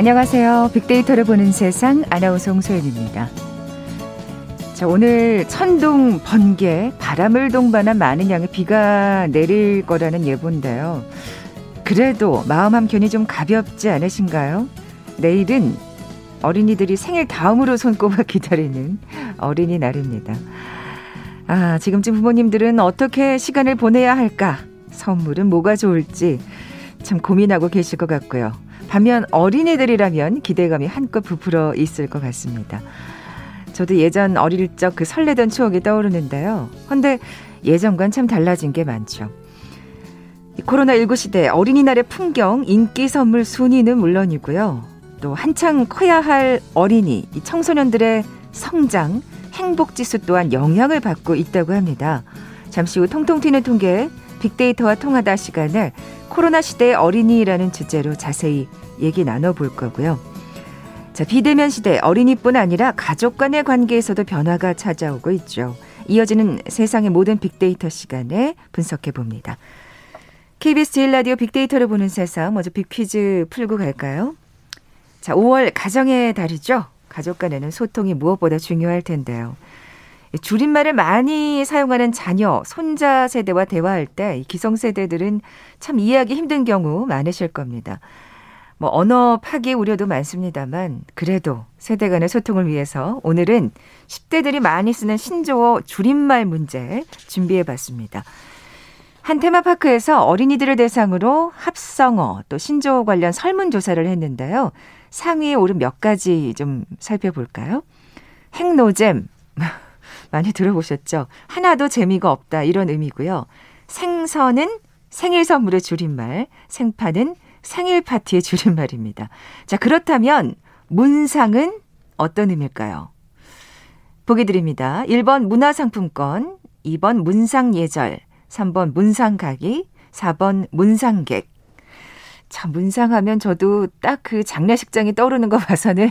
안녕하세요. 빅데이터를 보는 세상 아나운서 홍소연입니다. 자, 오늘 천둥, 번개, 바람을 동반한 많은 양의 비가 내릴 거라는 예보인데요. 그래도 마음 한켠이 좀 가볍지 않으신가요? 내일은 어린이들이 생일 다음으로 손꼽아 기다리는 어린이날입니다. 아, 지금쯤 부모님들은 어떻게 시간을 보내야 할까? 선물은 뭐가 좋을지 참 고민하고 계실 것 같고요. 반면 어린이들이라면 기대감이 한껏 부풀어 있을 것 같습니다. 저도 예전 어릴 적 그 설레던 추억이 떠오르는데요. 근데 예전과는 참 달라진 게 많죠. 코로나19 시대 어린이날의 풍경, 인기 선물 순위는 물론이고요. 또 한창 커야 할 어린이, 청소년들의 성장, 행복 지수 또한 영향을 받고 있다고 합니다. 잠시 후 통통 튀는 통계 빅데이터와 통하다 시간에 코로나 시대의 어린이라는 주제로 자세히 얘기 나눠볼 거고요. 자, 비대면 시대 어린이뿐 아니라 가족 간의 관계에서도 변화가 찾아오고 있죠. 이어지는 세상의 모든 빅데이터 시간에 분석해 봅니다. KBS 제일 라디오 빅데이터를 보는 세상 먼저 빅퀴즈 풀고 갈까요? 자, 5월 가정의 달이죠. 가족 간에는 소통이 무엇보다 중요할 텐데요. 줄임말을 많이 사용하는 자녀, 손자 세대와 대화할 때 기성세대들은 참 이해하기 힘든 경우 많으실 겁니다. 뭐 언어 파기 우려도 많습니다만 그래도 세대 간의 소통을 위해서 오늘은 10대들이 많이 쓰는 신조어 줄임말 문제 준비해 봤습니다. 한 테마파크에서 어린이들을 대상으로 합성어 또 신조어 관련 설문조사를 했는데요. 상위에 오른 몇 가지 좀 살펴볼까요? 핵노잼. 많이 들어보셨죠? 하나도 재미가 없다. 이런 의미고요. 생선은 생일 선물의 줄임말, 생파는 생일 파티의 줄임말입니다. 자, 그렇다면 문상은 어떤 의미일까요? 보기 드립니다. 1번 문화상품권, 2번 문상예절, 3번 문상가기, 4번 문상객. 참, 문상하면 저도 딱 그 장례식장이 떠오르는 거 봐서는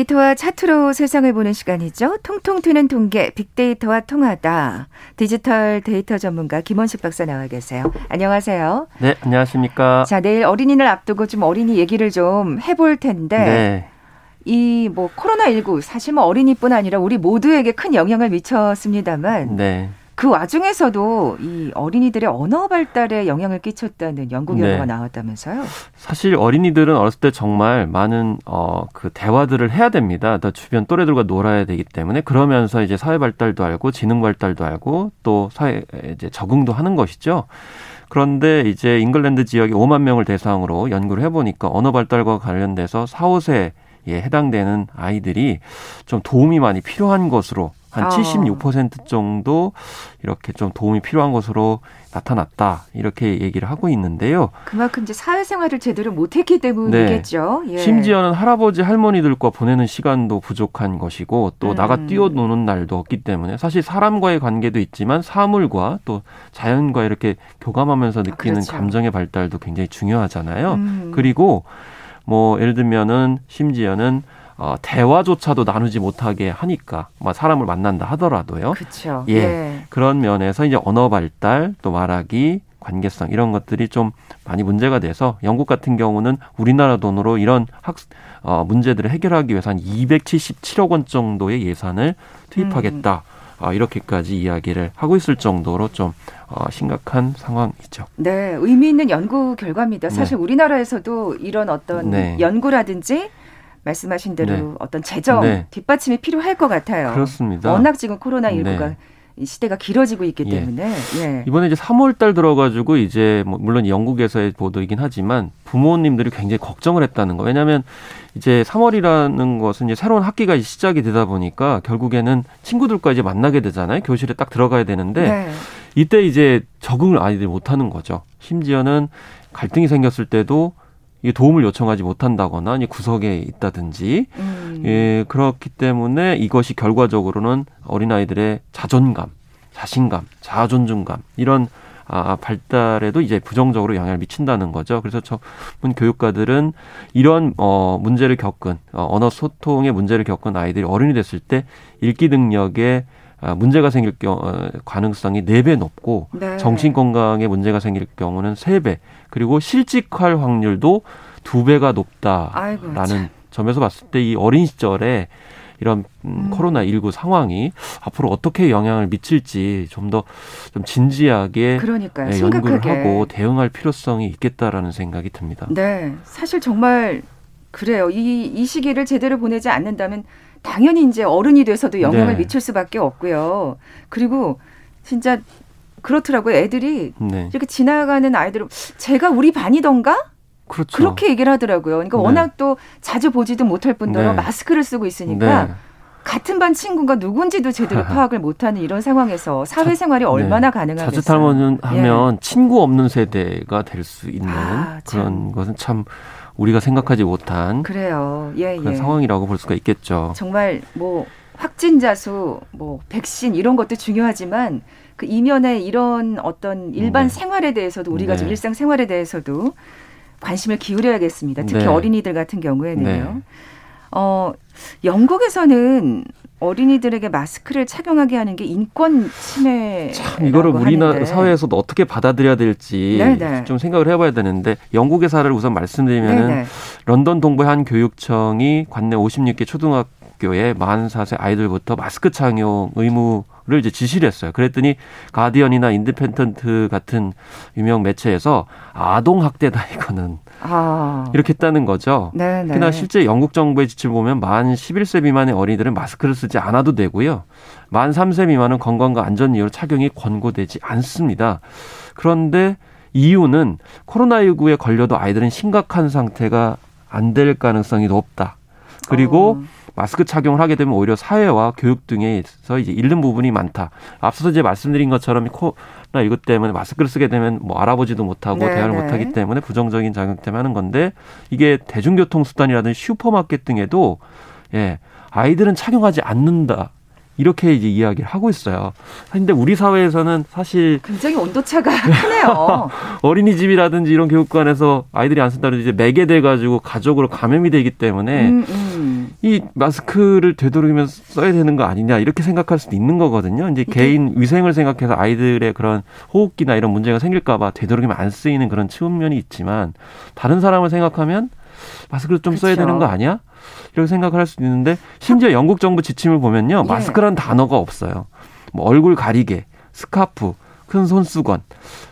데이터와 차트로 세상을 보는 시간이죠. 통통 튀는 통계, 빅데이터와 통하다. 디지털 데이터 전문가 김원식 박사 나와 계세요. 안녕하세요. 네, 안녕하십니까. 자, 내일 어린이날 앞두고 좀 어린이 얘기를 좀 해볼 텐데. 네. 이뭐 코로나 19 사실 뭐 어린이뿐 아니라 우리 모두에게 큰 영향을 미쳤습니다만 네. 그 와중에서도 이 어린이들의 언어 발달에 영향을 끼쳤다는 연구 결과가 네. 나왔다면서요? 사실 어린이들은 어렸을 때 정말 많은 어 그 대화들을 해야 됩니다. 또 주변 또래들과 놀아야 되기 때문에 그러면서 이제 사회 발달도 알고 지능 발달도 알고 또 사회 이제 적응도 하는 것이죠. 그런데 이제 잉글랜드 지역의 5만 명을 대상으로 연구를 해보니까 언어 발달과 관련돼서 4, 5세에 해당되는 아이들이 좀 도움이 많이 필요한 것으로 한 어. 76% 정도 이렇게 좀 도움이 필요한 것으로 나타났다 이렇게 얘기를 하고 있는데요. 그만큼 이제 사회생활을 제대로 못했기 때문이겠죠. 네. 예. 심지어는 할아버지 할머니들과 보내는 시간도 부족한 것이고 또 음. 나가 뛰어노는 날도 없기 때문에 사실 사람과의 관계도 있지만 사물과 또 자연과 이렇게 교감하면서 느끼는 아, 그렇죠. 감정의 발달도 굉장히 중요하잖아요. 음. 그리고 뭐 예를 들면은 심지어는 어, 대화조차도 나누지 못하게 하니까 뭐 사람을 만난다 하더라도요. 그렇죠. 예. 예. 그런 면에서 이제 언어 발달 또 말하기 관계성 이런 것들이 좀 많이 문제가 돼서 영국 같은 경우는 우리나라 돈으로 이런 학 어, 문제들을 해결하기 위해서 한 277억 원 정도의 예산을 투입하겠다. 음. 어, 이렇게까지 이야기를 하고 있을 정도로 좀 어, 심각한 상황이죠. 네, 의미 있는 연구 결과입니다. 사실 네. 우리나라에서도 이런 어떤 네. 연구라든지 말씀하신 대로 네. 어떤 재정 네. 뒷받침이 필요할 것 같아요. 그렇습니다. 워낙 지금 코로나 19가 네. 시대가 길어지고 있기 예. 때문에 예. 이번에 이제 3월 달 들어가지고 이제 뭐 물론 영국에서의 보도이긴 하지만 부모님들이 굉장히 걱정을 했다는 거. 왜냐하면 이제 3월이라는 것은 이제 새로운 학기가 시작이 되다 보니까 결국에는 친구들과 이제 만나게 되잖아요. 교실에 딱 들어가야 되는데 네. 이때 이제 적응을 아이들이 못하는 거죠. 심지어는 갈등이 생겼을 때도 도움을 요청하지 못한다거나 구석에 있다든지 음. 예 그렇기 때문에 이것이 결과적으로는 어린 아이들의 자존감, 자신감, 자존중감 이런 아, 발달에도 이제 부정적으로 영향을 미친다는 거죠. 그래서 전문 교육가들은 이런 어 문제를 겪은 어, 언어 소통의 문제를 겪은 아이들이 어른이 됐을 때 읽기 능력에 아, 문제가 생길 경 어, 가능성이 네 배 높고 네. 정신 건강에 문제가 생길 경우는 세배 그리고 실직할 확률도 두 배가 높다라는 아이고, 참. 점에서 봤을 때 이 어린 시절에 이런 음, 음. 코로나 19 상황이 앞으로 어떻게 영향을 미칠지 좀 더좀 진지하게 그러니까요. 예, 연구를. 하고 대응할 필요성이 있겠다라는 생각이 듭니다. 네, 사실 정말 그래요. 이, 이 시기를 제대로 보내지 않는다면 당연히 이제 어른이 돼서도 영향을 네. 미칠 수밖에 없고요. 그리고 진짜 그렇더라고요. 애들이 네, 이렇게 지나가는 아이들은 제가 우리 반이던가 그렇죠. 그렇게 얘기를 하더라고요. 그러니까 네. 워낙 또 자주 보지도 못할 뿐더러 네. 마스크를 쓰고 있으니까 네. 같은 반 친구가 누군지도 제대로 파악을 못하는 이런 상황에서 사회생활이 자- 얼마나 네. 가능하겠어요. 자칫하면 하면 친구 없는 세대가 될 수 있는 아, 참. 그런 것은 참 우리가 생각하지 못한 그래요. 예, 그런 예. 상황이라고 볼 수가 있겠죠. 정말 뭐 확진자 수, 뭐 백신 이런 것도 중요하지만 그 이면에 이런 어떤 일반 네. 생활에 대해서도 우리가 좀 네. 일상 생활에 대해서도 관심을 기울여야겠습니다. 특히 네. 어린이들 같은 경우에는요. 네. 어, 영국에서는 어린이들에게 마스크를 착용하게 하는 게 인권 침해. 참 이거를 우리나라 사회에서도 어떻게 받아들여야 될지 네네. 좀 생각을 해봐야 되는데 영국의 사례를 우선 말씀드리면은 네네. 런던 동부의 한 교육청이 관내 56개 초등학교에 44세 아이들부터 마스크 착용 의무 를 이제 지시를 했어요. 그랬더니 가디언이나 인디펜던트 같은 유명 매체에서 아동 학대다 이거는 아, 이렇게 했다는 거죠. 네네. 특히나 실제 영국 정부의 지침을 보면 만 11세 미만의 어린이들은 마스크를 쓰지 않아도 되고요. 만 3세 미만은 건강과 안전 이유로 착용이 권고되지 않습니다. 그런데 이유는 코로나19에 걸려도 아이들은 심각한 상태가 안 될 가능성이 높다. 그리고 어. 마스크 착용을 하게 되면 오히려 사회와 교육 등에서 이제 잃는 부분이 많다. 앞서서 이제 말씀드린 것처럼 코로나 이것 때문에 마스크를 쓰게 되면 뭐 알아보지도 못하고 네, 대화를 네. 못하기 때문에 부정적인 작용 때문에 하는 건데 이게 대중교통 수단이라든지 슈퍼마켓 등에도 예 아이들은 착용하지 않는다. 이렇게 이제 이야기를 하고 있어요. 근데 우리 사회에서는 사실 굉장히 온도차가 크네요. 어린이집이라든지 이런 교육관에서 아이들이 안 쓴다든지 이제 매개돼 가지고 가족으로 감염이 되기 때문에 음, 음. 이 마스크를 되도록이면 써야 되는 거 아니냐 이렇게 생각할 수도 있는 거거든요. 이제 개인 위생을 생각해서 아이들의 그런 호흡기나 이런 문제가 생길까봐 되도록이면 안 쓰이는 그런 측면이 있지만 다른 사람을 생각하면 마스크를 좀 써야 그쵸. 되는 거 아니야? 이렇게 생각을 할 수도 있는데 심지어 영국 정부 지침을 보면요 예. 마스크라는 단어가 없어요. 뭐 얼굴 가리개, 스카프, 큰 손수건,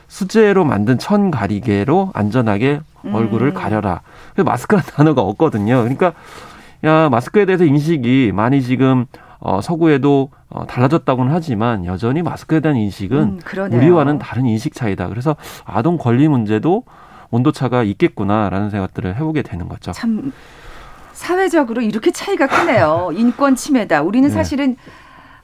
수제로 만든 천 가리개로 안전하게 얼굴을 음. 가려라. 마스크라는 단어가 없거든요. 그러니까 야 마스크에 대해서 인식이 많이 지금 어, 서구에도 어, 달라졌다고는 하지만 여전히 마스크에 대한 인식은 음. 우리와는 다른 인식 차이다. 그래서 아동 권리 문제도 온도차가 있겠구나라는 생각들을 해보게 되는 거죠. 참 사회적으로 이렇게 차이가 크네요. 인권 침해다. 우리는 네. 사실은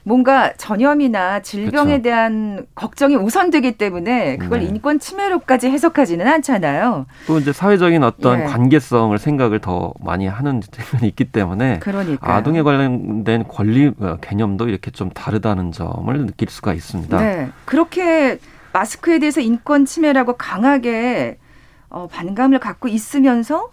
뭔가 전염이나 질병에 그렇죠. 대한 걱정이 우선되기 때문에 그걸 네. 인권 침해로까지 해석하지는 않잖아요. 또 이제 사회적인 어떤 예. 관계성을 생각을 더 많이 하는 측면이 있기 때문에 그러니까 아동에 관련된 권리 어, 개념도 이렇게 좀 다르다는 점을 느낄 수가 있습니다. 네. 그렇게 마스크에 대해서 인권 침해라고 강하게 어, 반감을 갖고 있으면서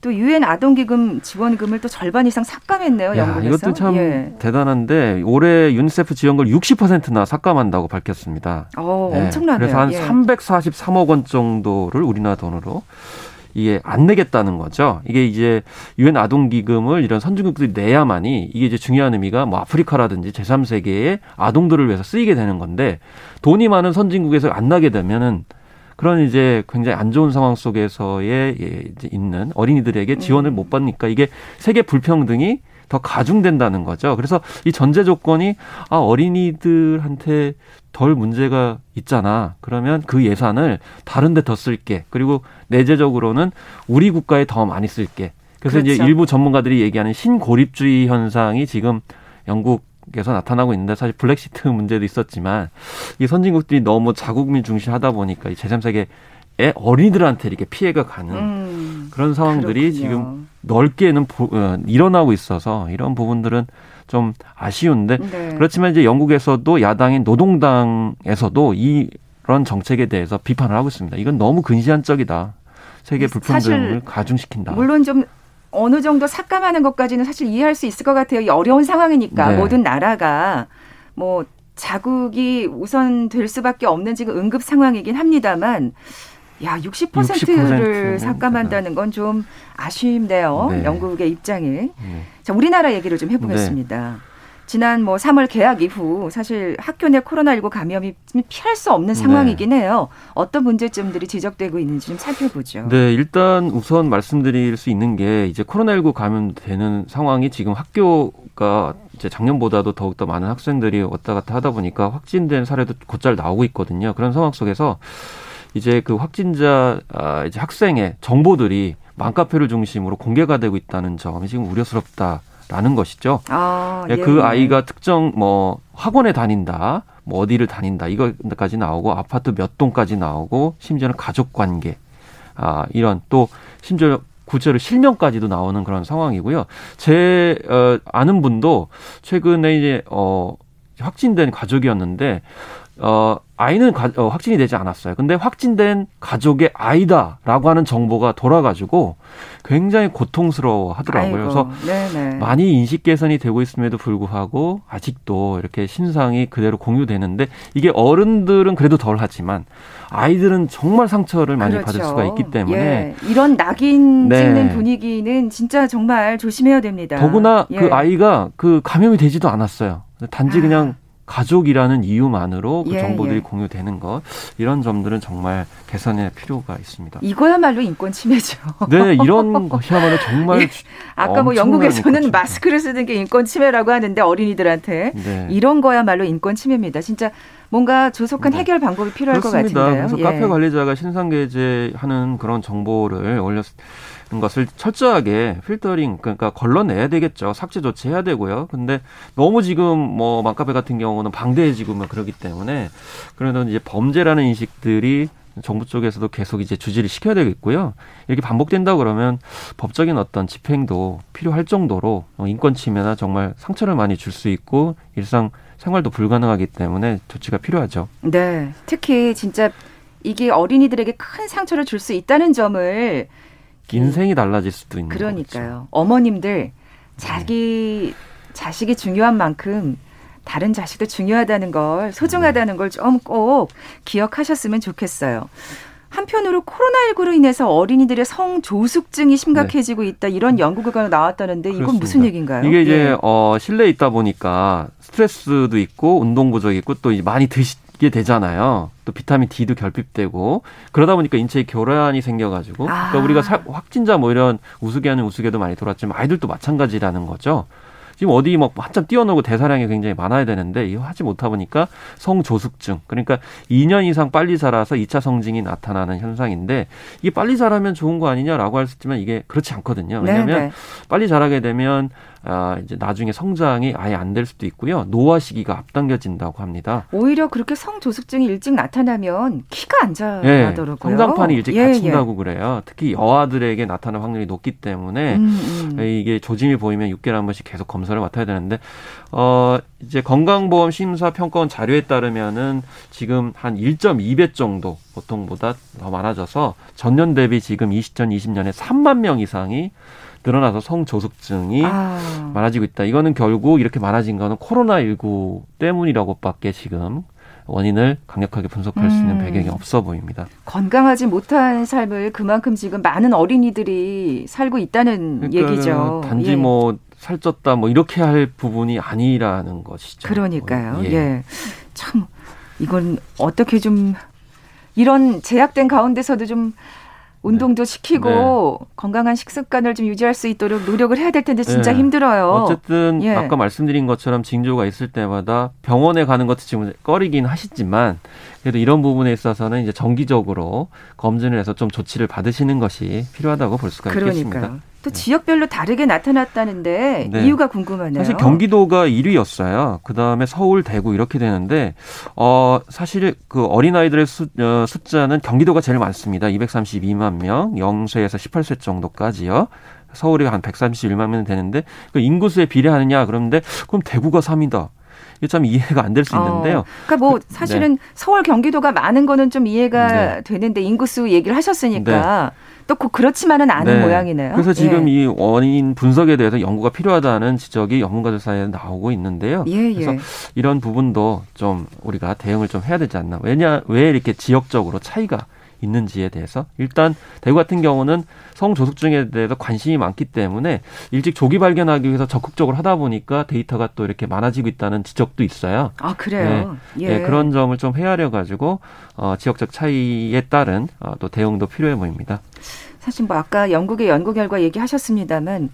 또 유엔 아동기금 지원금을 또 절반 이상 삭감했네요. 야, 영국에서. 이것도 참 예. 대단한데 올해 유니세프 지원금 60%나 삭감한다고 밝혔습니다. 어, 네, 엄청나네요. 그래서 한 예. 343억 원 정도를 우리나라 돈으로 이게 안 내겠다는 거죠. 이게 이제 유엔 아동 기금을 이런 선진국들이 내야만이 이게 이제 중요한 의미가 뭐 아프리카라든지 제3세계의 아동들을 위해서 쓰이게 되는 건데 돈이 많은 선진국에서 안 나게 되면은 그런 이제 굉장히 안 좋은 상황 속에서의 예, 이제 있는 어린이들에게 지원을 음. 못 받으니까 이게 세계 불평등이 더 가중된다는 거죠. 그래서 이 전제 조건이 아 어린이들한테 덜 문제가 있잖아. 그러면 그 예산을 다른 데 더 쓸게. 그리고 내재적으로는 우리 국가에 더 많이 쓸게. 그래서 그렇죠. 이제 일부 전문가들이 얘기하는 신고립주의 현상이 지금 영국 에서 나타나고 있는데 사실 블랙시트 문제도 있었지만 이 선진국들이 너무 자국민 중시하다 보니까 이 제3세계 의 어린이들한테 이렇게 피해가 가는 음, 그런 상황들이 그렇군요. 지금 넓게는 보, 어, 일어나고 있어서 이런 부분들은 좀 아쉬운데 네. 그렇지만 이제 영국에서도 야당인 노동당에서도 이런 정책에 대해서 비판을 하고 있습니다. 이건 너무 근시안적이다. 세계 불평등을 가중시킨다. 물론 좀 어느 정도 삭감하는 것까지는 사실 이해할 수 있을 것 같아요. 어려운 상황이니까 네. 모든 나라가 뭐 자국이 우선 될 수밖에 없는 지금 응급 상황이긴 합니다만 야, 60%를 60% 삭감한다는 건 좀 아쉽네요. 네. 영국의 입장에. 네. 자, 우리나라 얘기를 좀 해보겠습니다. 네. 지난 뭐 3월 개학 이후 사실 학교 내 코로나19 감염이 피할 수 없는 네. 상황이긴 해요. 어떤 문제점들이 지적되고 있는지 좀 살펴보죠. 네, 일단 우선 말씀드릴 수 있는 게 이제 코로나19 감염되는 상황이 지금 학교가 이제 작년보다도 더욱더 많은 학생들이 왔다 갔다 하다 보니까 확진된 사례도 곧잘 나오고 있거든요. 그런 상황 속에서 이제 그 확진자 아, 이제 학생의 정보들이 맘카페를 중심으로 공개가 되고 있다는 점이 지금 우려스럽다 라는 것이죠. 아, 예. 그 아이가 특정 뭐 학원에 다닌다, 뭐 어디를 다닌다 이거까지 나오고 아파트 몇 동까지 나오고 심지어는 가족 관계 아 이런 또 심지어 구체로 실명까지도 나오는 그런 상황이고요. 제 어, 아는 분도 최근에 이제 어 확진된 가족이었는데 어, 아이는 가, 어, 확진이 되지 않았어요. 근데 확진된 가족의 아이다라고 하는 정보가 돌아가지고 굉장히 고통스러워 하더라고요. 그래서 네네. 많이 인식 개선이 되고 있음에도 불구하고 아직도 이렇게 신상이 그대로 공유되는데 이게 어른들은 그래도 덜 하지만 아이들은 정말 상처를 많이 그렇죠. 받을 수가 있기 때문에 예. 이런 낙인 네. 찍는 분위기는 진짜 정말 조심해야 됩니다. 더구나 그 예. 그 아이가 그 감염이 되지도 않았어요. 단지 아. 그냥 가족이라는 이유만으로 그 예, 정보들이 예. 공유되는 것 이런 점들은 정말 개선의 필요가 있습니다. 이거야말로 인권 침해죠. 네, 이런 것이야말로 정말 예. 아까 뭐 영국에서는 마스크를 쓰는 게 인권 침해라고 하는데 어린이들한테 네. 이런 거야말로 인권 침해입니다. 진짜 뭔가 조속한 네. 해결 방법이 필요할 그렇습니다. 것 같은데요. 그래서 카페 예. 관리자가 신상 게재하는 그런 정보를 올렸 것을 철저하게 필터링 그러니까 걸러내야 되겠죠. 삭제 조치해야 되고요. 근데 너무 지금 뭐 맘카페 같은 경우는 방대해지고 막 그러기 때문에 그래도 이제 범죄라는 인식들이 정부 쪽에서도 계속 이제 주지를 시켜야 되겠고요. 이렇게 반복된다 그러면 법적인 어떤 집행도 필요할 정도로 인권 침해나 정말 상처를 많이 줄 수 있고 일상 생활도 불가능하기 때문에 조치가 필요하죠. 네. 특히 진짜 이게 어린이들에게 큰 상처를 줄 수 있다는 점을 인생이 달라질 수도 있는 그러니까요. 거죠. 어머님들 자기 네. 자식이 중요한 만큼 다른 자식도 중요하다는 걸 소중하다는 걸 좀 꼭 기억하셨으면 좋겠어요. 한편으로 코로나19로 인해서 어린이들의 성조숙증이 심각해지고 네. 있다 이런 연구 결과가 나왔다는데 이건 그렇습니다. 무슨 얘기인가요? 이게 이제 예. 어, 실내에 있다 보니까 스트레스도 있고 운동 부족이 있고 또 많이 드시 게 되잖아요. 또 비타민 D도 결핍되고 그러다 보니까 인체에 교란이 생겨가지고 아. 그러니까 우리가 사, 확진자 뭐 이런 우스개하는 우스개도 많이 돌았지만 아이들도 마찬가지라는 거죠. 지금 어디 막 한참 뛰어놀고 대사량이 굉장히 많아야 되는데 이거 하지 못하 보니까 성조숙증 그러니까 2년 이상 빨리 자라서 2차 성징이 나타나는 현상인데 이게 빨리 자라면 좋은 거 아니냐라고 할 수 있지만 이게 그렇지 않거든요. 왜냐하면 네네. 빨리 자라게 되면 아, 이제 나중에 성장이 아예 안 될 수도 있고요. 노화 시기가 앞당겨진다고 합니다. 오히려 그렇게 성조숙증이 일찍 나타나면 키가 안 자라더라고요. 네, 성장판이 일찍 예, 닫힌다고 예. 그래요. 특히 여아들에게 나타날 확률이 높기 때문에 음, 음. 이게 조짐이 보이면 6개월에 한 번씩 계속 검사를 맡아야 되는데 어 이제 건강보험 심사 평가원 자료에 따르면은 지금 한 1.2배 정도 보통보다 더 많아져서 전년 대비 지금 2020년에 3만 명 이상이 늘어나서 성조숙증이 아. 많아지고 있다. 이거는 결국 이렇게 많아진 거는 코로나19 때문이라고밖에 지금 원인을 강력하게 분석할 음. 수 있는 음. 배경이 없어 보입니다. 건강하지 못한 삶을 그만큼 지금 많은 어린이들이 살고 있다는 그러니까 얘기죠. 단지 예. 뭐 살쪘다 뭐 이렇게 할 부분이 아니라는 것이죠. 그러니까요. 예. 예. 참 이건 어떻게 좀 이런 제약된 가운데서도 좀 운동도 시키고 네. 건강한 식습관을 좀 유지할 수 있도록 노력을 해야 될 텐데 진짜 네. 힘들어요. 어쨌든 예. 아까 말씀드린 것처럼 징조가 있을 때마다 병원에 가는 것도 지금 꺼리긴 하시지만 그래도 이런 부분에 있어서는 이제 정기적으로 검진을 해서 좀 조치를 받으시는 것이 필요하다고 볼 수가 그러니까요. 있겠습니다. 또 지역별로 다르게 나타났다는데 네. 이유가 궁금하네요. 사실 경기도가 1위였어요. 그 다음에 서울, 대구 이렇게 되는데 어 사실 그 어린 아이들의 수, 어, 숫자는 경기도가 제일 많습니다. 232만 명, 0세에서 18세 정도까지요. 서울이 한 131만 명 되는데 그 인구수에 비례하느냐 그런데 그럼 대구가 3위다. 이게 참 이해가 안 될 수 있는데요. 어, 그러니까 뭐 그, 사실은 네. 서울 경기도가 많은 거는 좀 이해가 네. 되는데 인구수 얘기를 하셨으니까 네. 또 꼭 그렇지만은 않은 네. 모양이네요. 그래서 지금 예. 이 원인 분석에 대해서 연구가 필요하다는 지적이 연구가들 사이에 나오고 있는데요. 예, 예. 그래서 이런 부분도 좀 우리가 대응을 좀 해야 되지 않나. 왜냐 왜 이렇게 지역적으로 차이가 있는지에 대해서 일단 대구 같은 경우는 성조숙증에 대해서 관심이 많기 때문에 일찍 조기 발견하기 위해서 적극적으로 하다 보니까 데이터가 또 이렇게 많아지고 있다는 지적도 있어요. 아 그래요? 네, 예. 네, 그런 점을 좀 헤아려 가지고 어, 지역적 차이에 따른 어, 또 대응도 필요해 보입니다. 사실 뭐 아까 영국의 연구 결과 얘기하셨습니다만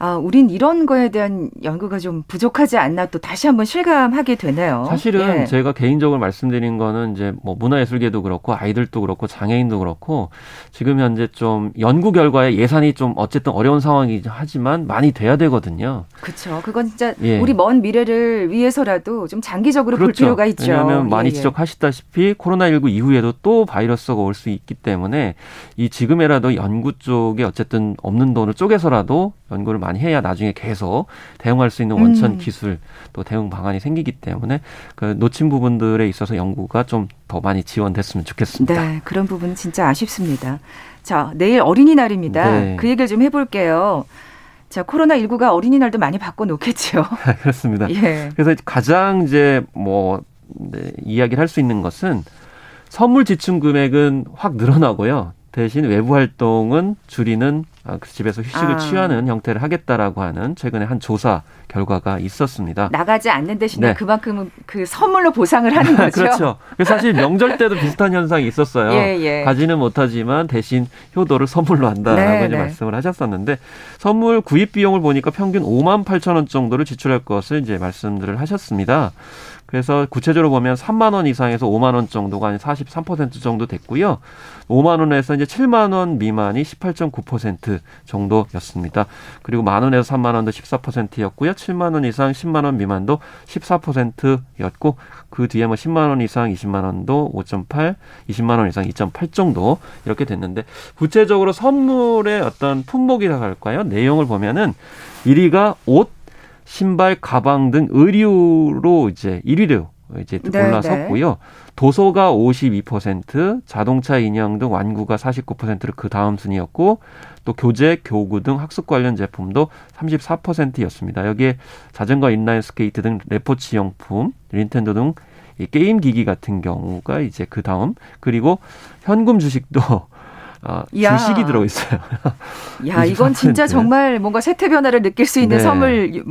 아, 우린 이런 거에 대한 연구가 좀 부족하지 않나 또 다시 한번 실감하게 되네요. 사실은 예. 제가 개인적으로 말씀드린 거는 이제 뭐 문화예술계도 그렇고 아이들도 그렇고 장애인도 그렇고 지금 현재 좀 연구 결과에 예산이 좀 어쨌든 어려운 상황이긴 하지만 많이 돼야 되거든요. 그렇죠. 그건 진짜 예. 우리 먼 미래를 위해서라도 좀 장기적으로 그렇죠. 볼 필요가 있죠. 왜냐하면 많이 예, 예. 지적하시다시피 코로나19 이후에도 또 바이러스가 올 수 있기 때문에 이 지금에라도 연구 쪽에 어쨌든 없는 돈을 쪼개서라도 연구를 많이 해야 나중에 계속 대응할 수 있는 원천 음. 기술 또 대응 방안이 생기기 때문에 그 놓친 부분들에 있어서 연구가 좀 더 많이 지원됐으면 좋겠습니다. 네, 그런 부분 진짜 아쉽습니다. 자, 내일 어린이날입니다. 네. 그 얘기를 좀 해볼게요. 자, 코로나19가 어린이날도 많이 바꿔놓겠죠. 그렇습니다. 예. 그래서 가장 이제 뭐, 네, 이야기를 할 수 있는 것은 선물 지출 금액은 확 늘어나고요. 대신 외부 활동은 줄이는 아, 그 집에서 휴식을 아. 취하는 형태를 하겠다라고 하는 최근에 한 조사 결과가 있었습니다. 나가지 않는 대신에 네. 그만큼은 그 선물로 보상을 하는 거죠. 그렇죠. 사실 명절 때도 비슷한 현상이 있었어요. 예, 예. 가지는 못하지만 대신 효도를 선물로 한다라고 네, 이제 네. 말씀을 하셨었는데 선물 구입 비용을 보니까 평균 5만 8천 원 정도를 지출할 것을 이제 말씀들을 하셨습니다. 그래서 구체적으로 보면 3만 원 이상에서 5만 원 정도가 한 43% 정도 됐고요. 5만 원에서 이제 7만 원 미만이 18.9% 정도였습니다. 그리고 만 원에서 3만 원도 14%였고요. 7만 원 이상 10만 원 미만도 14%였고 그 뒤에 뭐 10만 원 이상 20만 원도 5.8, 20만 원 이상 2.8 정도 이렇게 됐는데 구체적으로 선물의 어떤 품목이라 할까요? 내용을 보면은 1위가 옷 신발, 가방 등 의류로 이제 1위로 이제 네, 올라섰고요. 네. 도서가 52%, 자동차 인형 등 완구가 49%로 그 다음 순이었고 또 교재, 교구 등 학습 관련 제품도 34%였습니다. 여기에 자전거, 인라인 스케이트 등 레포츠 용품, 닌텐도 등 게임 기기 같은 경우가 이제 그 다음 그리고 현금 주식도 어, 주식이 들어 있어요. 야, 이건 진짜 정말 뭔가 세태 변화를 느낄 수 있는 네. 선물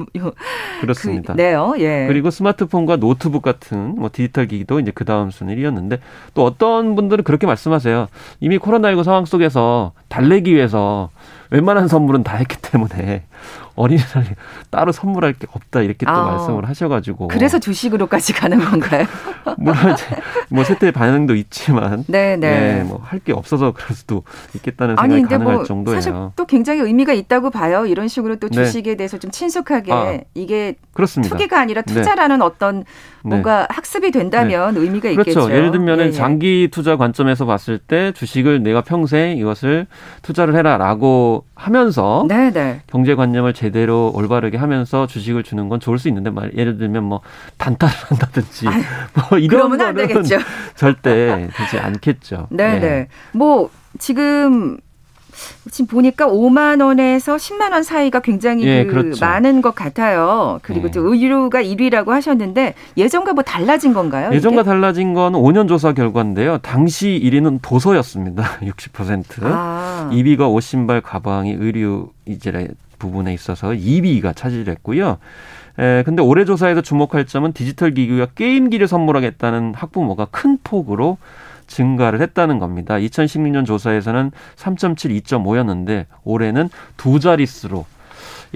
그렇습니다. 그, 네요. 예. 그리고 스마트폰과 노트북 같은 뭐 디지털 기기도 이제 그 다음 순위였는데 또 어떤 분들은 그렇게 말씀하세요. 이미 코로나19 상황 속에서 달래기 위해서 웬만한 선물은 다 했기 때문에 어린이날 따로 선물할 게 없다 이렇게 또 아, 말씀을 하셔가지고 그래서 주식으로까지 가는 건가요? 물론 이제 뭐 세대 반응도 있지만 네네 네, 뭐할 게 없어서 그럴 수도 있겠다는 생각이 아니, 가능할 뭐 정도예요. 사실 또 굉장히 의미가 있다고 봐요. 이런 식으로 또 네. 주식에 네. 대해서 좀 친숙하게 아, 이게 그렇습니다. 투기가 아니라 네. 투자라는 네. 어떤 뭔가 네. 학습이 된다면 네. 의미가 그렇죠. 있겠죠. 예를 들면 은 예, 예. 장기 투자 관점에서 봤을 때 주식을 내가 평생 이것을 투자를 해라라고 하면서 네네. 경제 관념을 제 대로 올바르게 하면서 주식을 주는 건 좋을 수 있는데 말 예를 들면 뭐 단타를 한다든지 아유, 뭐 이런 거는 절대 되지 않겠죠. 네네. 네. 뭐 지금 지금 보니까 5만 원에서 10만 원 사이가 굉장히 예, 그 그렇죠. 많은 것 같아요. 그리고 네. 또 의류가 1위라고 하셨는데 예전과 뭐 달라진 건가요? 예전과 이게? 달라진 건 5년 조사 결과인데요. 당시 1위는 도서였습니다. 60%. 아. 2위가 옷, 신발, 가방이 의류 이제 부분에 있어서 2위가 차지했고요. 에, 근데 올해 조사에서 주목할 점은 디지털 기기와 게임기를 선물하겠다는 학부모가 큰 폭으로 증가를 했다는 겁니다. 2016년 조사에서는 3.7, 2.5였는데 올해는 두 자릿수로 예,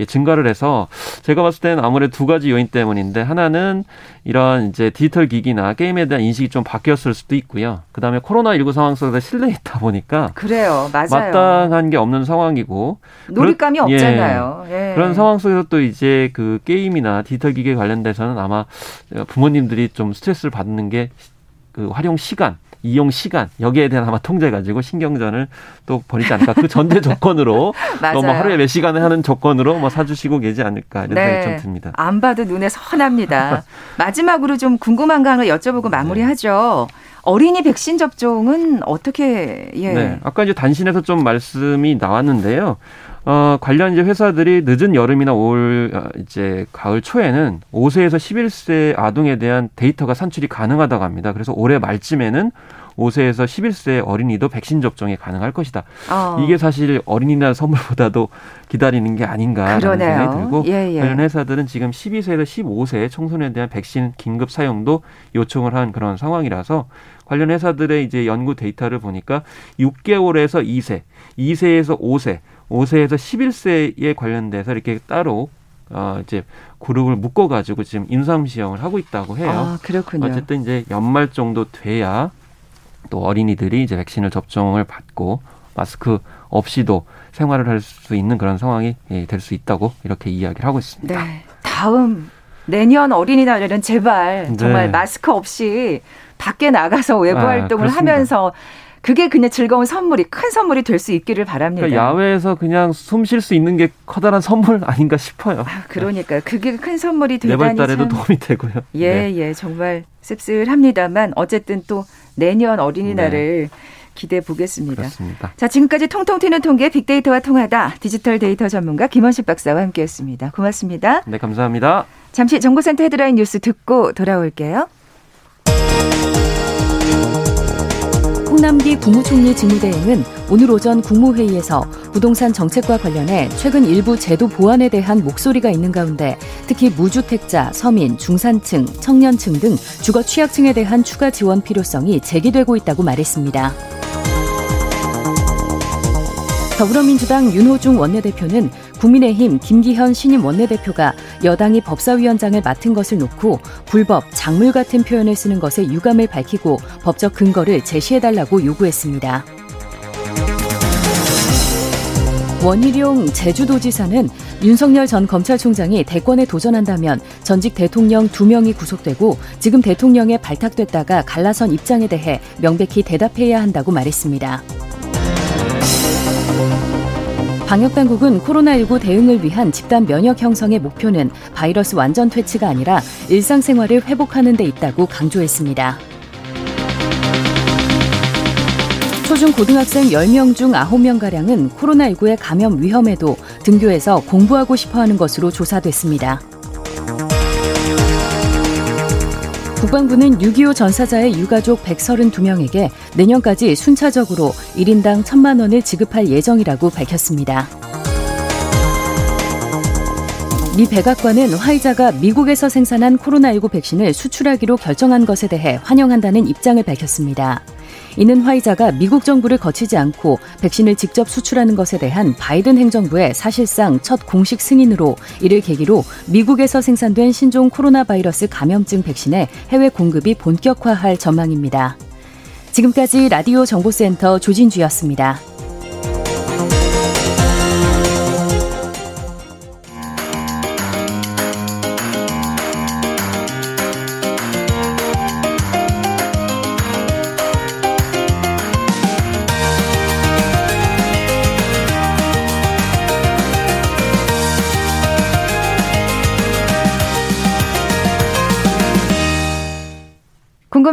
증가를 해서 제가 봤을 때는 아무래도 두 가지 요인 때문인데 하나는 이런 이제 디지털 기기나 게임에 대한 인식이 좀 바뀌었을 수도 있고요. 그다음에 코로나 19 상황 속에서 실내에 있다 보니까 그래요, 맞아요. 마땅한 게 없는 상황이고 놀잇감이 그런, 예. 없잖아요. 예. 그런 상황 속에서 또 이제 그 게임이나 디지털 기기에 관련돼서는 아마 부모님들이 좀 스트레스를 받는 게 그 활용 시간 이용 시간 여기에 대한 아마 통제 가지고 신경전을 또 벌이지 않을까 그 전제 조건으로 뭐 하루에 몇 시간에 하는 조건으로 뭐 사주시고 계지 않을까 이런 네. 생각이 좀 듭니다. 안 봐도 눈에 선합니다. 마지막으로 좀 궁금한 거 하나 여쭤보고 마무리하죠. 네. 어린이 백신 접종은 어떻게 예. 네. 아까 이제 단신에서 좀 말씀이 나왔는데요. 어, 관련 이제 회사들이 늦은 여름이나 올 어, 이제 가을 초에는 5세에서 11세 아동에 대한 데이터가 산출이 가능하다고 합니다. 그래서 올해 말쯤에는 5세에서 11세 어린이도 백신 접종이 가능할 것이다. 어. 이게 사실 어린이날 선물보다도 기다리는 게 아닌가라는 그러네요. 생각이 들고 예, 예. 관련 회사들은 지금 12세에서 15세 청소년에 대한 백신 긴급 사용도 요청을 한 그런 상황이라서 관련 회사들의 이제 연구 데이터를 보니까 6개월에서 2세, 2세에서 5세 5세에서 11세에 관련돼서 이렇게 따로 어 이제 그룹을 묶어 가지고 지금 인삼 시험을 하고 있다고 해요. 아, 그렇군요. 어쨌든 이제 연말 정도 돼야 또 어린이들이 이제 백신을 접종을 받고 마스크 없이도 생활을 할 수 있는 그런 상황이 예, 될수 있다고 이렇게 이야기를 하고 있습니다. 네. 다음 내년 어린이날에는 제발 정말 네. 마스크 없이 밖에 나가서 외부 아, 활동을 그렇습니다. 하면서 그게 그냥 즐거운 선물이 큰 선물이 될 수 있기를 바랍니다. 그러니까 야외에서 그냥 숨 쉴 수 있는 게 커다란 선물 아닌가 싶어요. 아, 그러니까 그게 큰 선물이 되다니 내발달에도 도움이 되고요. 예, 네. 예, 정말 씁쓸합니다만 어쨌든 또 내년 어린이날을 네. 기대해 보겠습니다. 그렇습니다. 자, 지금까지 통통 튀는 통계 빅데이터와 통하다 디지털 데이터 전문가 김원식 박사와 함께했습니다. 고맙습니다. 네, 감사합니다. 잠시 정보센터 헤드라인 뉴스 듣고 돌아올게요. 홍남기 국무총리 직무대행은 오늘 오전 국무회의에서 부동산 정책과 관련해 최근 일부 제도 보완에 대한 목소리가 있는 가운데 특히 무주택자, 서민, 중산층, 청년층 등 주거 취약층에 대한 추가 지원 필요성이 제기되고 있다고 말했습니다. 더불어민주당 윤호중 원내대표는 국민의힘 김기현 신임 원내대표가 여당이 법사위원장을 맡은 것을 놓고 불법, 작물 같은 표현을 쓰는 것에 유감을 밝히고 법적 근거를 제시해달라고 요구했습니다. 원희룡 제주도지사는 윤석열 전 검찰총장이 대권에 도전한다면 전직 대통령 두명이 구속되고 지금 대통령에 발탁됐다가 갈라선 입장에 대해 명백히 대답해야 한다고 말했습니다. 방역당국은 코로나19 대응을 위한 집단 면역 형성의 목표는 바이러스 완전 퇴치가 아니라 일상생활을 회복하는 데 있다고 강조했습니다. 초중 고등학생 10명 중 9명가량은 코로나19의 감염 위험에도 등교해서 공부하고 싶어 하는 것으로 조사됐습니다. 국방부는 6.25 전사자의 유가족 132명에게 내년까지 순차적으로 1인당 1천만 원을 지급할 예정이라고 밝혔습니다. 미 백악관은 화이자가 미국에서 생산한 코로나19 백신을 수출하기로 결정한 것에 대해 환영한다는 입장을 밝혔습니다. 이는 화이자가 미국 정부를 거치지 않고 백신을 직접 수출하는 것에 대한 바이든 행정부의 사실상 첫 공식 승인으로 이를 계기로 미국에서 생산된 신종 코로나 바이러스 감염증 백신의 해외 공급이 본격화할 전망입니다. 지금까지 라디오 정보센터 조진주였습니다.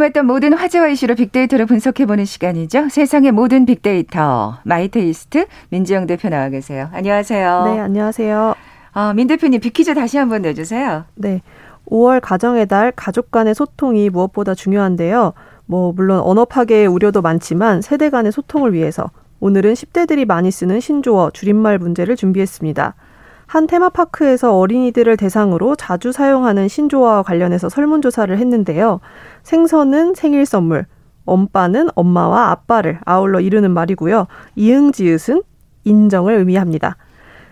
궁금했던 모든 화제와 이슈로 빅데이터를 분석해보는 시간이죠. 세상의 모든 빅데이터 마이테이스트 민지영 대표 나와 계세요. 안녕하세요. 네, 안녕하세요. 어, 민 대표님 빅퀴즈 다시 한번 내주세요. 네. 5월 가정의 달 가족 간의 소통이 무엇보다 중요한데요. 뭐 물론 언어 파괴의 우려도 많지만 세대 간의 소통을 위해서 오늘은 10대들이 많이 쓰는 신조어 줄임말 문제를 준비했습니다. 한 테마파크에서 어린이들을 대상으로 자주 사용하는 신조어와 관련해서 설문조사를 했는데요. 생선은 생일 선물, 엄빠는 엄마와 아빠를 아울러 이르는 말이고요. 이응지읒은 인정을 의미합니다.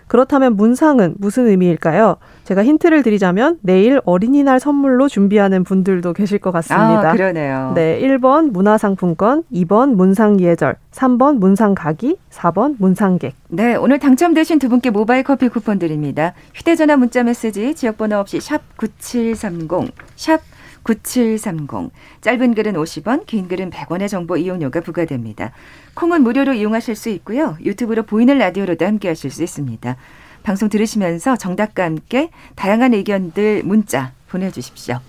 그렇다면 문상은 무슨 의미일까요? 제가 힌트를 드리자면 내일 어린이날 선물로 준비하는 분들도 계실 것 같습니다. 아, 그러네요. 네, 1번 문화상품권, 2번 문상예절, 3번 문상가기, 4번 문상객. 네, 오늘 당첨되신 두 분께 모바일 커피 쿠폰 드립니다. 휴대전화 문자 메시지 지역번호 없이 샵 9730, 샵 9730. 짧은 글은 50원, 긴 글은 100원의 정보 이용료가 부과됩니다. 콩은 무료로 이용하실 수 있고요. 유튜브로 보이는 라디오로도 함께 하실 수 있습니다. 방송 들으시면서 정답과 함께 다양한 의견들 문자 보내주십시오.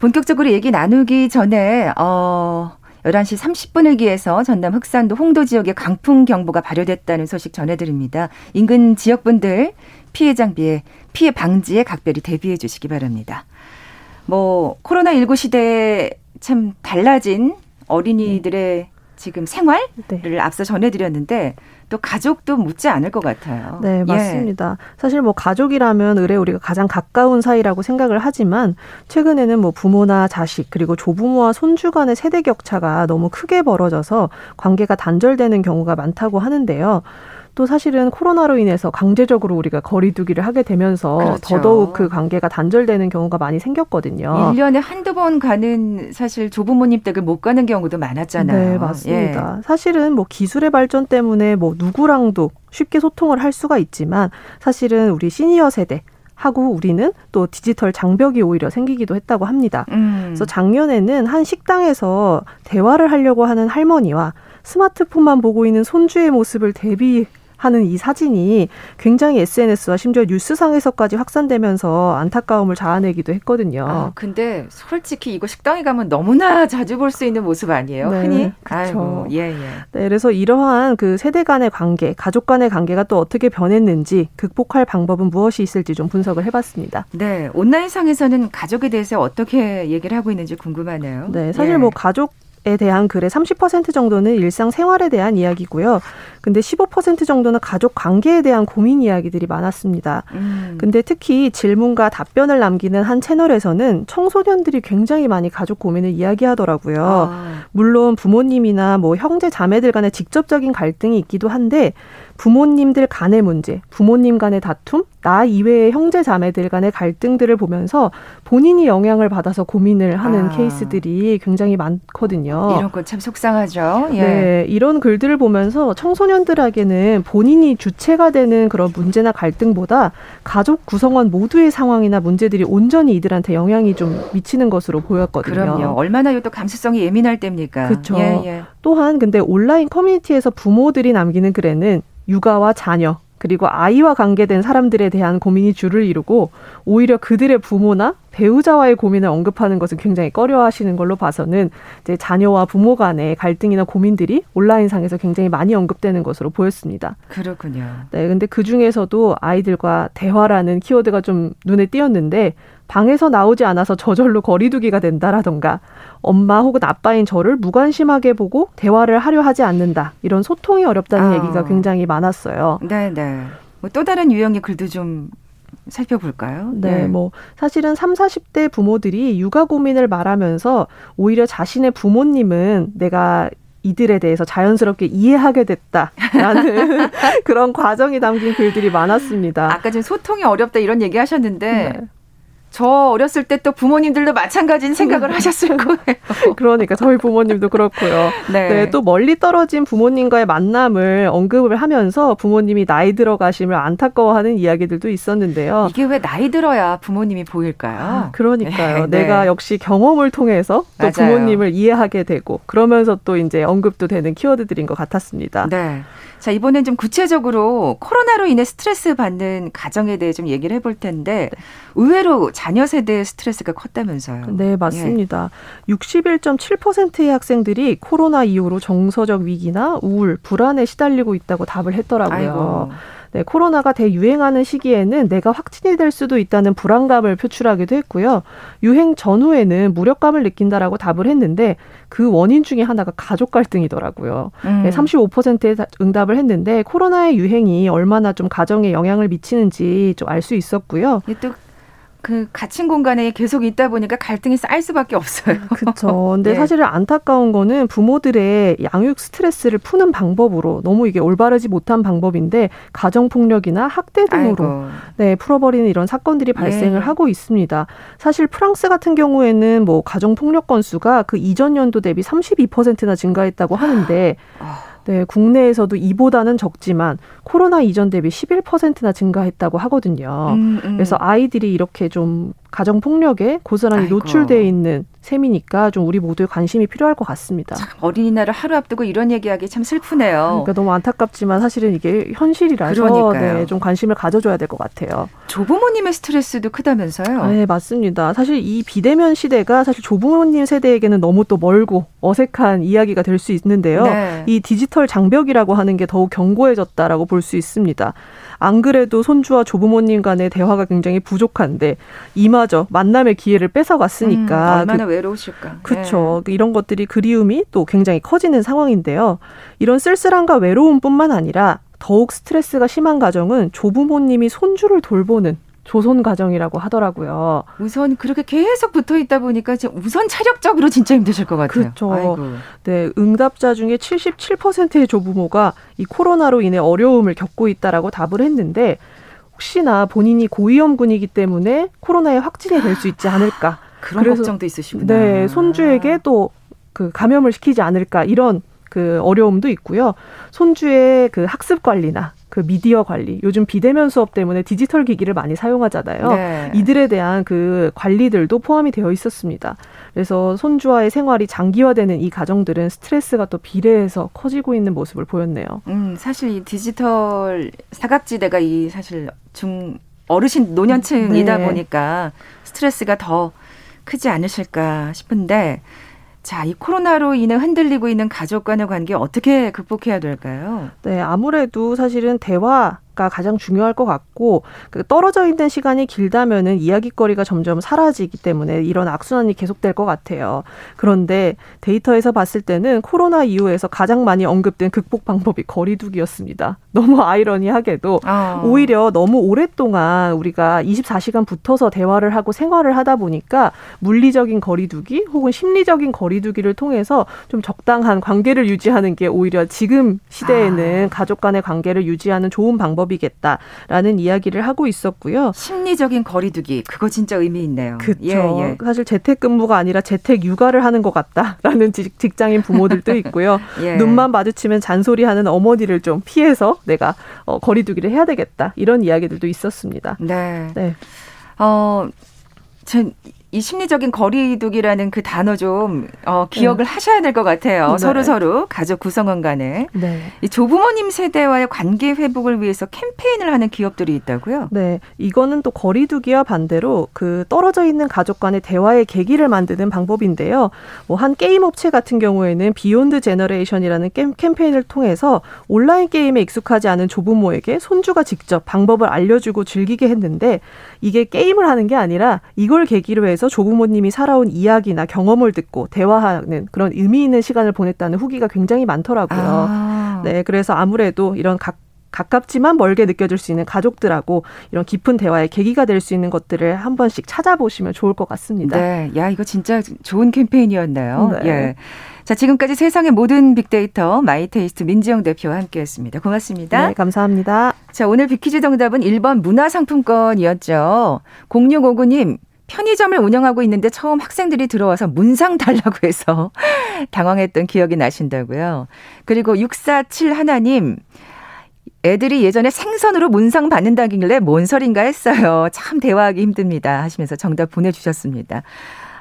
본격적으로 얘기 나누기 전에, 어, 11시 30분을 기해서 전남 흑산도 홍도 지역에 강풍 경보가 발효됐다는 소식 전해드립니다. 인근 지역분들 피해 장비에 피해 방지에 각별히 대비해 주시기 바랍니다. 뭐 코로나19 시대에 참 달라진 어린이들의 지금 생활을 네. 앞서 전해드렸는데 또 가족도 묻지 않을 것 같아요. 네, 예. 맞습니다. 예. 사실 뭐 가족이라면 의뢰 우리가 가장 가까운 사이라고 생각을 하지만 최근에는 뭐 부모나 자식 그리고 조부모와 손주 간의 세대 격차가 너무 크게 벌어져서 관계가 단절되는 경우가 많다고 하는데요. 또 사실은 코로나로 인해서 강제적으로 우리가 거리두기를 하게 되면서 그렇죠. 더더욱 그 관계가 단절되는 경우가 많이 생겼거든요. 1년에 한두 번 가는 사실 조부모님 댁을 못 가는 경우도 많았잖아요. 네, 맞습니다. 예. 사실은 뭐 기술의 발전 때문에 뭐 누구랑도 쉽게 소통을 할 수가 있지만 사실은 우리 시니어 세대 하고 우리는 또 디지털 장벽이 오히려 생기기도 했다고 합니다. 음. 그래서 작년에는 한 식당에서 대화를 하려고 하는 할머니와 스마트폰만 보고 있는 손주의 모습을 대비 하는 이 사진이 굉장히 SNS와 심지어 뉴스상에서까지 확산되면서 안타까움을 자아내기도 했거든요. 아, 근데 솔직히 이거 식당에 가면 너무나 자주 볼 수 있는 모습 아니에요? 네, 흔히? 그렇죠. 예, 예. 네, 그래서 이러한 그 세대 간의 관계, 가족 간의 관계가 또 어떻게 변했는지 극복할 방법은 무엇이 있을지 좀 분석을 해봤습니다. 네, 온라인상에서는 가족에 대해서 어떻게 얘기를 하고 있는지 궁금하네요. 네, 사실 예. 뭐 가족 에 대한 글의 30% 정도는 일상 생활에 대한 이야기고요. 근데 15% 정도는 가족 관계에 대한 고민 이야기들이 많았습니다. 음. 근데 특히 질문과 답변을 남기는 한 채널에서는 청소년들이 굉장히 많이 가족 고민을 이야기하더라고요. 아. 물론 부모님이나 뭐 형제 자매들 간의 직접적인 갈등이 있기도 한데 부모님들 간의 문제, 부모님 간의 다툼, 나 이외의 형제 자매들 간의 갈등들을 보면서 본인이 영향을 받아서 고민을 하는 아. 케이스들이 굉장히 많거든요. 이런 거 참 속상하죠. 예. 네, 이런 글들을 보면서 청소년들에게는 본인이 주체가 되는 그런 문제나 갈등보다 가족 구성원 모두의 상황이나 문제들이 온전히 이들한테 영향이 좀 미치는 것으로 보였거든요. 그럼요. 얼마나 또 감수성이 예민할 때입니까? 그렇죠. 예, 예. 또한 근데 온라인 커뮤니티에서 부모들이 남기는 글에는 육아와 자녀 그리고 아이와 관계된 사람들에 대한 고민이 줄을 이루고 오히려 그들의 부모나 배우자와의 고민을 언급하는 것은 굉장히 꺼려하시는 걸로 봐서는 이제 자녀와 부모 간의 갈등이나 고민들이 온라인상에서 굉장히 많이 언급되는 것으로 보였습니다. 그렇군요. 네, 근데 그 중에서도 아이들과 대화라는 키워드가 좀 눈에 띄었는데 방에서 나오지 않아서 저절로 거리두기가 된다라던가 엄마 혹은 아빠인 저를 무관심하게 보고 대화를 하려 하지 않는다. 이런 소통이 어렵다는 아. 얘기가 굉장히 많았어요. 네, 네. 뭐 또 다른 유형의 글도 좀 살펴볼까요? 네, 네, 뭐 사실은 3, 40대 부모들이 육아 고민을 말하면서 오히려 자신의 부모님은 내가 이들에 대해서 자연스럽게 이해하게 됐다라는 그런 과정이 담긴 글들이 많았습니다. 아까 좀 소통이 어렵다 이런 얘기 하셨는데 네. 저 어렸을 때 또 부모님들도 마찬가지인 생각을 음. 하셨을 거예요. 그러니까 저희 부모님도 그렇고요. 네. 네. 또 멀리 떨어진 부모님과의 만남을 언급을 하면서 부모님이 나이 들어가심을 안타까워하는 이야기들도 있었는데요. 이게 왜 나이 들어야 부모님이 보일까요? 아, 그러니까요. 네. 내가 역시 경험을 통해서 또 맞아요. 부모님을 이해하게 되고 그러면서 또 이제 언급도 되는 키워드들인 것 같았습니다. 네. 자, 이번엔 좀 구체적으로 코로나로 인해 스트레스 받는 가정에 대해 좀 얘기를 해볼 텐데 의외로 자녀 세대의 스트레스가 컸다면서요. 네, 맞습니다. 예. 61.7%의 학생들이 코로나 이후로 정서적 위기나 우울, 불안에 시달리고 있다고 답을 했더라고요. 아이고. 네, 코로나가 대유행하는 시기에는 내가 확진이 될 수도 있다는 불안감을 표출하기도 했고요. 유행 전후에는 무력감을 느낀다라고 답을 했는데 그 원인 중에 하나가 가족 갈등이더라고요. 음. 네, 35%의 응답을 했는데 코로나의 유행이 얼마나 좀 가정에 영향을 미치는지 좀 알 수 있었고요. 또 그 갇힌 공간에 계속 있다 보니까 갈등이 쌓일 수밖에 없어요. 그렇죠. 근데 네. 사실은 안타까운 거는 부모들의 양육 스트레스를 푸는 방법으로 너무 이게 올바르지 못한 방법인데 가정 폭력이나 학대 등으로 아이고. 네, 풀어버리는 이런 사건들이 발생을 네. 하고 있습니다. 사실 프랑스 같은 경우에는 뭐 가정 폭력 건수가 그 이전 연도 대비 32%나 증가했다고 하는데 아. 네, 국내에서도 이보다는 적지만 코로나 이전 대비 11%나 증가했다고 하거든요. 음, 음. 그래서 아이들이 이렇게 좀 가정 폭력에 고스란히. 노출돼 있는 셈이니까 좀 우리 모두의 관심이 필요할 것 같습니다. 참 어린이날을 하루 앞두고 이런 얘기하기 참 슬프네요. 그러니까 너무 안타깝지만 사실은 이게 현실이라서 네, 좀 관심을 가져줘야 될 것 같아요. 조부모님의 스트레스도 크다면서요? 네, 맞습니다. 사실 이 비대면 시대가 사실 조부모님 세대에게는 너무 또 멀고 어색한 이야기가 될 수 있는데요. 네. 이 디지털 장벽이라고 하는 게 더욱 견고해졌다라고 볼 수 있습니다. 안 그래도 손주와 조부모님 간의 대화가 굉장히 부족한데 이마저 만남의 기회를 뺏어갔으니까 음, 얼마나 그, 외로우실까. 그렇죠. 네. 이런 것들이 그리움이 또 굉장히 커지는 상황인데요. 이런 쓸쓸함과 외로움뿐만 아니라 더욱 스트레스가 심한 가정은 조부모님이 손주를 돌보는 조선 가정이라고 하더라고요. 우선 그렇게 계속 붙어 있다 보니까 우선 체력적으로 진짜 힘드실 것 같아요. 그렇죠. 아이고. 네, 응답자 중에 77%의 조부모가 이 코로나로 인해 어려움을 겪고 있다라고 답을 했는데 혹시나 본인이 고위험군이기 때문에 코로나에 확진이 될 수 있지 않을까. 그런 걱정도 있으시구나. 네, 손주에게 또 그 감염을 시키지 않을까 이런 그 어려움도 있고요. 손주의 그 학습 관리나 그 미디어 관리 요즘 비대면 수업 때문에 디지털 기기를 많이 사용하잖아요. 네. 이들에 대한 그 관리들도 포함이 되어 있었습니다. 그래서 손주와의 생활이 장기화되는 이 가정들은 스트레스가 또 비례해서 커지고 있는 모습을 보였네요. 음, 사실 이 디지털 사각지대가 이 사실 중 어르신 노년층이다 네. 보니까 스트레스가 더 크지 않으실까 싶은데 자, 이 코로나로 인해 흔들리고 있는 가족 간의 관계 어떻게 극복해야 될까요? 네, 아무래도 사실은 대화 가 가장 중요할 것 같고 그 떨어져 있는 시간이 길다면은 이야기거리가 점점 사라지기 때문에 이런 악순환이 계속될 것 같아요. 그런데 데이터에서 봤을 때는 코로나 이후에서 가장 많이 언급된 극복 방법이 거리두기였습니다. 너무 아이러니하게도 어. 오히려 너무 오랫동안 우리가 24시간 붙어서 대화를 하고 생활을 하다 보니까 물리적인 거리두기 혹은 심리적인 거리두기를 통해서 좀 적당한 관계를 유지하는 게 오히려 지금 시대에는 아. 가족 간의 관계를 유지하는 좋은 방법 방법이겠다라는 이야기를 하고 있었고요. 심리적인 거리두기 그거 진짜 의미 있네요. 그렇죠. 예, 예. 사실 재택근무가 아니라 재택 육아를 하는 것 같다라는 직장인 부모들도 있고요. 예. 눈만 마주치면 잔소리하는 어머니를 좀 피해서 내가 어, 거리두기를 해야 되겠다 이런 이야기들도 있었습니다. 네. 네. 어, 전 이 심리적인 거리두기라는 그 단어 좀 어, 기억을 네. 하셔야 될 것 같아요. 네. 서로 서로 가족 구성원 간에 네. 이 조부모님 세대와의 관계 회복을 위해서 캠페인을 하는 기업들이 있다고요? 네, 이거는 또 거리두기와 반대로 그 떨어져 있는 가족 간의 대화의 계기를 만드는 방법인데요. 뭐 한 게임 업체 같은 경우에는 Beyond Generation이라는 캠페인을 통해서 온라인 게임에 익숙하지 않은 조부모에게 손주가 직접 방법을 알려주고 즐기게 했는데 이게 게임을 하는 게 아니라 이걸 계기로 해서 조부모님이 살아온 이야기나 경험을 듣고 대화하는 그런 의미 있는 시간을 보냈다는 후기가 굉장히 많더라고요. 아. 네, 그래서 아무래도 이런 각 가깝지만 멀게 느껴질 수 있는 가족들하고 이런 깊은 대화의 계기가 될 수 있는 것들을 한 번씩 찾아보시면 좋을 것 같습니다. 네. 야, 이거 진짜 좋은 캠페인이었나요? 네. 예. 자, 지금까지 세상의 모든 빅데이터 마이테이스트 민지영 대표와 함께 했습니다. 고맙습니다. 네, 감사합니다. 자, 오늘 빅퀴즈 정답은 1번 문화상품권이었죠. 0659님, 편의점을 운영하고 있는데 처음 학생들이 들어와서 문상 달라고 해서 당황했던 기억이 나신다고요. 그리고 647 하나님, 애들이 예전에 생선으로 문상 받는다길래 뭔 소린가 했어요. 참 대화하기 힘듭니다. 하시면서 정답 보내주셨습니다.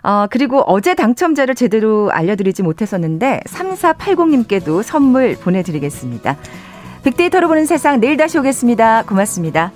어, 그리고 어제 당첨자를 제대로 알려드리지 못했었는데 3480님께도 선물 보내드리겠습니다. 빅데이터로 보는 세상 내일 다시 오겠습니다. 고맙습니다.